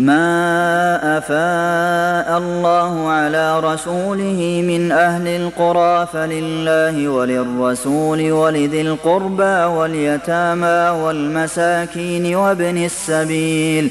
ما أفاء الله على رسوله من أهل القرى فلله وللرسول ولذي القربى واليتامى والمساكين وابن السبيل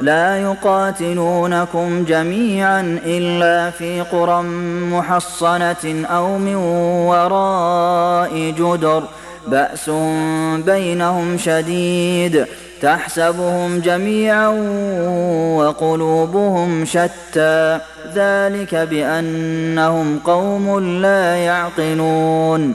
لا يقاتلونكم جميعا إلا في قرى محصنة أو من وراء جدر. بأس بينهم شديد. تحسبهم جميعا وقلوبهم شتى. ذلك بأنهم قوم لا يعقلون.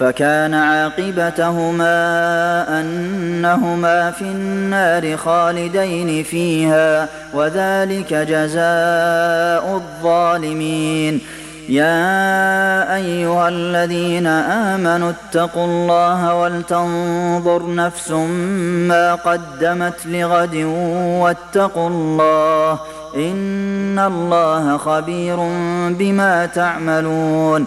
فكان عاقبتهما أنهما في النار خالدين فيها وذلك جزاء الظالمين. يا أيها الذين آمنوا اتقوا الله ولتنظر نفس ما قدمت لغد واتقوا الله إن الله خبير بما تعملون.